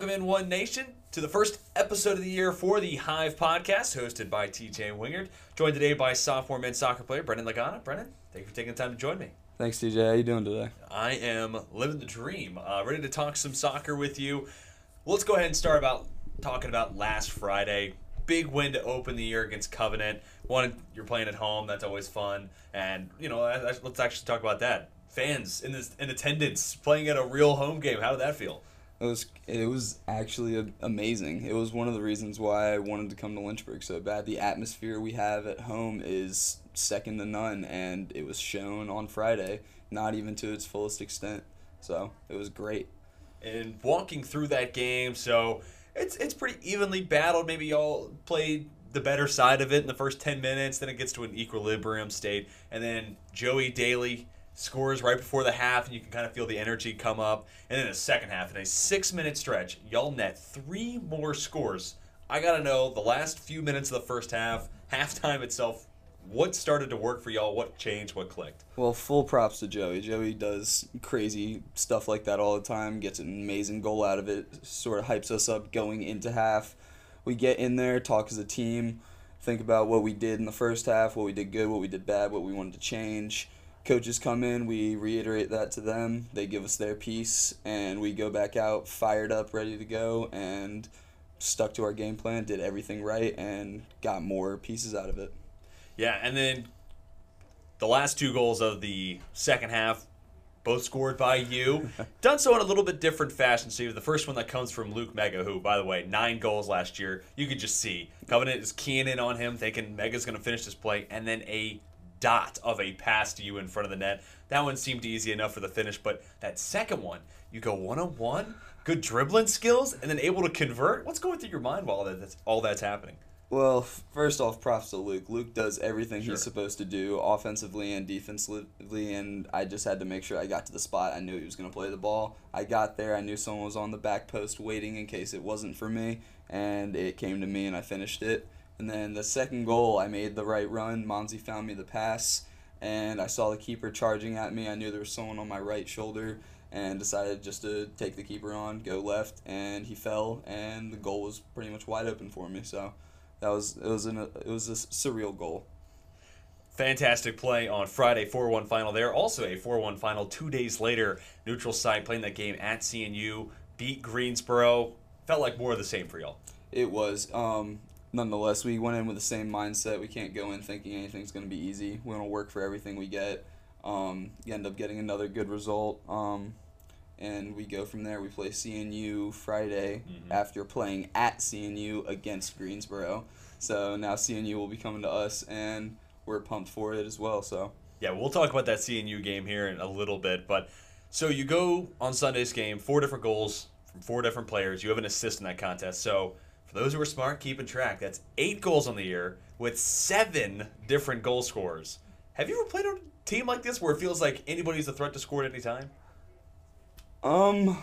Welcome in, One Nation, to the first episode of the year for the Hive podcast, hosted by TJ Wingard. Joined today by sophomore men's soccer player Brennan Lagana. Brennan, thank you for taking the time to join me. Thanks, TJ. How you doing today? I am living the dream. Uh, ready to talk some soccer with you. Well, let's go ahead and start about talking about last Friday. Big win to open the year against Covenant. One, you're playing at home. That's always fun. And you know, let's actually talk about that. Fans in this in attendance playing at a real home game. How did that feel? It was it was actually amazing. It was one of the reasons why I wanted to come to Lynchburg so bad. The atmosphere we have at home is second to none, and it was shown on Friday, not even to its fullest extent. So it was great. And walking through that game, so it's it's pretty evenly battled. Maybe y'all played the better side of it in the first ten minutes. Then it gets to an equilibrium state, and then Joey Daly scores right before the half, and you can kind of feel the energy come up. And then the second half, in a six minute stretch, y'all net three more scores. I got to know the last few minutes of the first half, halftime itself, what started to work for y'all? What changed? What clicked? Well, full props to Joey. Joey does crazy stuff like that all the time, gets an amazing goal out of it, sort of hypes us up going into half. We get in there, talk as a team, think about what we did in the first half, what we did good, what we did bad, what we wanted to change coaches come in, we reiterate that to them. They give us their piece, and we go back out fired up, ready to go, and stuck to our game plan, did everything right, and got more pieces out of it. Yeah, and then the last two goals of the second half, both scored by you. Done so in a little bit different fashion. So the first one that comes from Luke Mega, who, by the way, nine goals last year. You could just see Covenant is keying in on him, thinking Mega's going to finish this play, and then a dot of a pass to you in front of the net. That one seemed easy enough for the finish, but that second one, you go one on one, good dribbling skills, and then able to convert. What's going through your mind while that's all that's happening? Well, first off, props to Luke. Luke does everything sure. he's supposed to do, offensively and defensively, and I just had to make sure I got to the spot. I knew he was going to play the ball. I got there. I knew someone was on the back post waiting in case it wasn't for me, and it came to me, and I finished it. And then the second goal, I made the right run. Monzi found me the pass, and I saw the keeper charging at me. I knew there was someone on my right shoulder, and decided just to take the keeper on, go left, and he fell, and the goal was pretty much wide open for me. So that was it was an, it was a surreal goal. Fantastic play on Friday, 4 1 final there. Also, a 4 1 final two days later. Neutral side playing that game at CNU, beat Greensboro. Felt like more of the same for y'all. It was. Um, nonetheless, we went in with the same mindset. We can't go in thinking anything's going to be easy. We're going to work for everything we get. Um, you end up getting another good result. Um, and we go from there. We play CNU Friday mm-hmm. after playing at CNU against Greensboro. So now CNU will be coming to us, and we're pumped for it as well. So yeah, we'll talk about that CNU game here in a little bit. But so you go on Sunday's game, four different goals from four different players. You have an assist in that contest. So for those who are smart, keeping track, that's eight goals on the year with seven different goal scorers. Have you ever played on a team like this where it feels like anybody's a threat to score at any time? Um,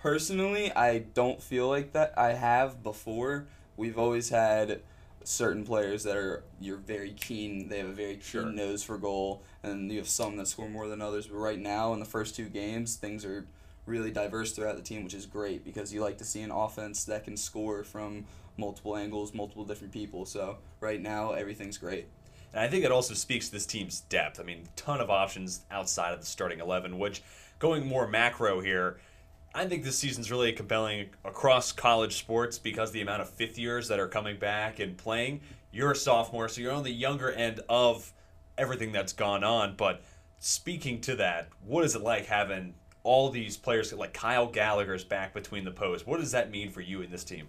personally, I don't feel like that. I have before. We've always had certain players that are you're very keen. They have a very keen sure. nose for goal, and you have some that score more than others. But right now, in the first two games, things are really diverse throughout the team, which is great because you like to see an offense that can score from multiple angles, multiple different people. So right now, everything's great. And I think it also speaks to this team's depth. I mean, ton of options outside of the starting eleven. Which, going more macro here, I think this season's really compelling across college sports because the amount of fifth years that are coming back and playing. You're a sophomore, so you're on the younger end of everything that's gone on. But speaking to that, what is it like having all these players like Kyle Gallagher's back between the posts. What does that mean for you in this team?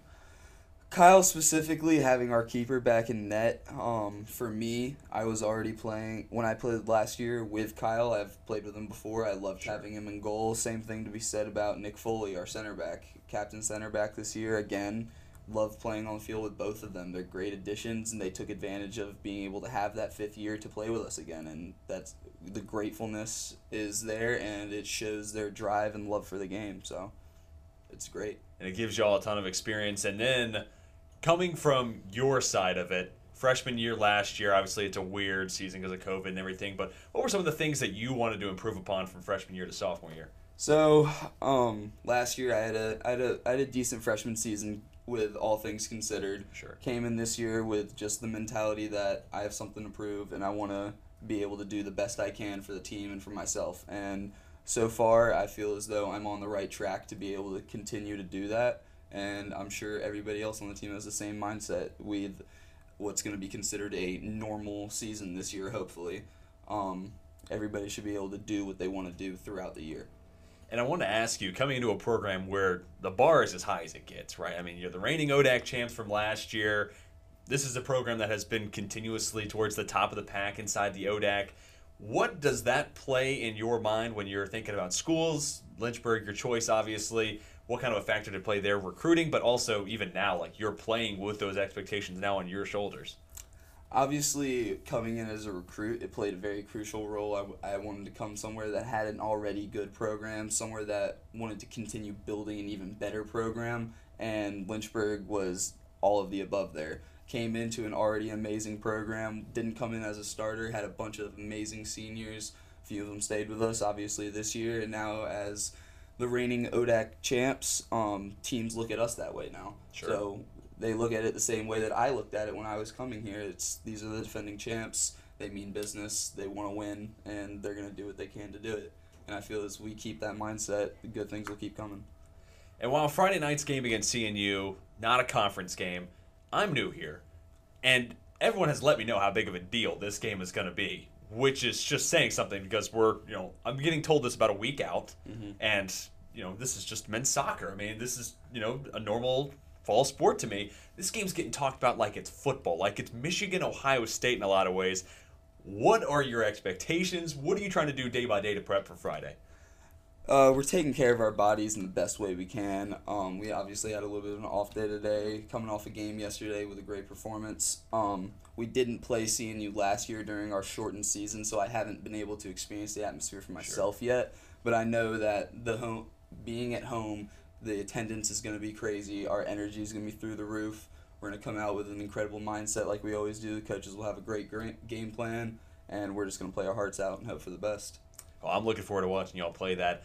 Kyle specifically having our keeper back in net. Um, for me, I was already playing when I played last year with Kyle. I've played with him before. I loved sure. having him in goal. Same thing to be said about Nick Foley, our center back, captain center back this year. Again, love playing on the field with both of them. They're great additions, and they took advantage of being able to have that fifth year to play with us again. And that's the gratefulness is there, and it shows their drive and love for the game. So it's great. And it gives y'all a ton of experience. And then coming from your side of it, freshman year last year, obviously it's a weird season because of COVID and everything. But what were some of the things that you wanted to improve upon from freshman year to sophomore year? So, um, last year I had a I had a I had a decent freshman season with all things considered. Sure. Came in this year with just the mentality that I have something to prove and I want to be able to do the best I can for the team and for myself. And so far, I feel as though I'm on the right track to be able to continue to do that. And I'm sure everybody else on the team has the same mindset with what's going to be considered a normal season this year, hopefully. Um, everybody should be able to do what they want to do throughout the year. And I want to ask you, coming into a program where the bar is as high as it gets, right? I mean, you're the reigning ODAC champs from last year. This is a program that has been continuously towards the top of the pack inside the ODAC. What does that play in your mind when you're thinking about schools? Lynchburg, your choice, obviously. What kind of a factor to play there recruiting, but also even now, like you're playing with those expectations now on your shoulders? obviously coming in as a recruit it played a very crucial role I, I wanted to come somewhere that had an already good program somewhere that wanted to continue building an even better program and lynchburg was all of the above there came into an already amazing program didn't come in as a starter had a bunch of amazing seniors a few of them stayed with us obviously this year and now as the reigning odac champs um, teams look at us that way now Sure. so they look at it the same way that I looked at it when I was coming here. It's these are the defending champs. They mean business. They want to win, and they're gonna do what they can to do it. And I feel as we keep that mindset, the good things will keep coming. And while Friday night's game against CNU, not a conference game, I'm new here. And everyone has let me know how big of a deal this game is going to be, which is just saying something because we're, you know, I'm getting told this about a week out. Mm-hmm. And, you know, this is just men's soccer. I mean, this is, you know, a normal fall sport to me. This game's getting talked about like it's football, like it's Michigan, Ohio State in a lot of ways. What are your expectations? What are you trying to do day by day to prep for Friday? Uh, we're taking care of our bodies in the best way we can. Um, we obviously had a little bit of an off day today, coming off a game yesterday with a great performance. Um, we didn't play CNU last year during our shortened season, so I haven't been able to experience the atmosphere for myself yet. But I know that the home, being at home, the attendance is going to be crazy. Our energy is going to be through the roof. We're going to come out with an incredible mindset like we always do. The coaches will have a great gra- game plan, and we're just going to play our hearts out and hope for the best. Well, I'm looking forward to watching y'all play that.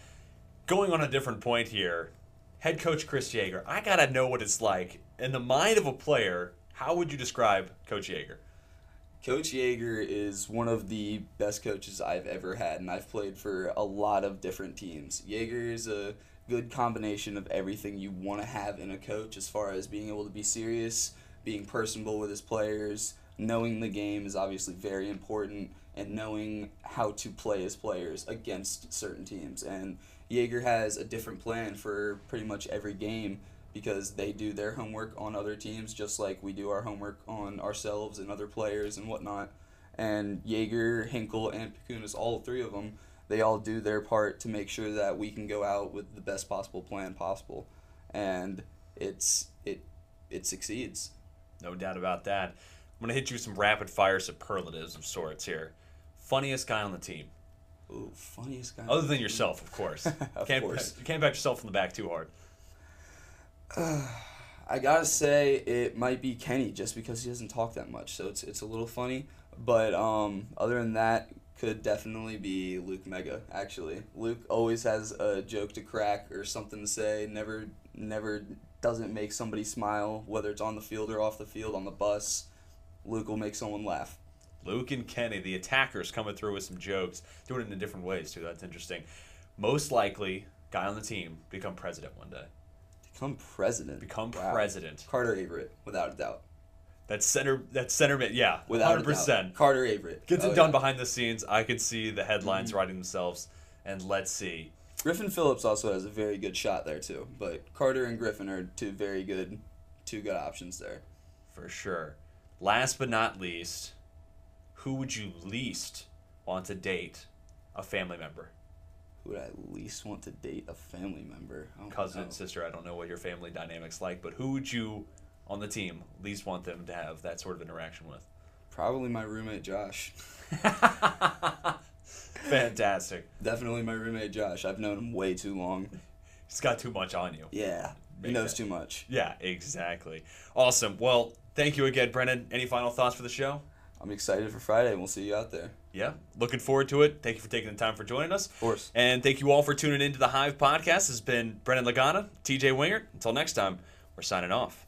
Going on a different point here, head coach Chris Yeager. I gotta know what it's like in the mind of a player. How would you describe Coach Yeager? Coach Yeager is one of the best coaches I've ever had, and I've played for a lot of different teams. Yeager is a good combination of everything you want to have in a coach as far as being able to be serious, being personable with his players, knowing the game is obviously very important, and knowing how to play as players against certain teams. And Yeager has a different plan for pretty much every game because they do their homework on other teams just like we do our homework on ourselves and other players and whatnot. And Yeager, Hinkle, and Pacunas, all three of them, they all do their part to make sure that we can go out with the best possible plan possible. And it's it it succeeds. No doubt about that. I'm gonna hit you with some rapid fire superlatives of sorts here. Funniest guy on the team, Ooh, funniest guy. other than yourself, of course. Of can't course. you can't pat yourself on the back too hard. I gotta say it might be Kenny just because he doesn't talk that much, so it's it's a little funny. But um, other than that, could definitely be Luke Mega. Actually, Luke always has a joke to crack or something to say. Never never doesn't make somebody smile, whether it's on the field or off the field on the bus. Luke will make someone laugh. Luke and Kenny, the attackers, coming through with some jokes, doing it in different ways too. That's interesting. Most likely, guy on the team become president one day. Become president. Become Wow. president. Carter Averett, without a doubt. That's center. That's center mid. Yeah, Without hundred a doubt. percent. Carter Averett Gets it Oh, done yeah. Mm-hmm. behind the scenes. I could see the headlines writing themselves. And let's see. Griffin Phillips also has a very good shot there too, but Carter and Griffin are two very good, two good options there. For sure. Last but not least, who would you least want to date? A family member, Who would I least want to date a family member? Oh, cousin, no. sister. I don't know what your family dynamics like, but who would you on the team least want them to have that sort of interaction with? Probably my roommate Josh. Fantastic. Definitely my roommate Josh. I've known him way too long. He's got too much on you. Yeah, he knows that- too much. Yeah, exactly. Awesome. Well, thank you again, Brennan. Any final thoughts for the show? I'm excited for Friday, we'll see you out there. Yeah, looking forward to it. Thank you for taking the time for joining us. Of course. And thank you all for tuning into the Hive podcast. This has been Brennan Lagana, TJ Wingert. Until next time, we're signing off.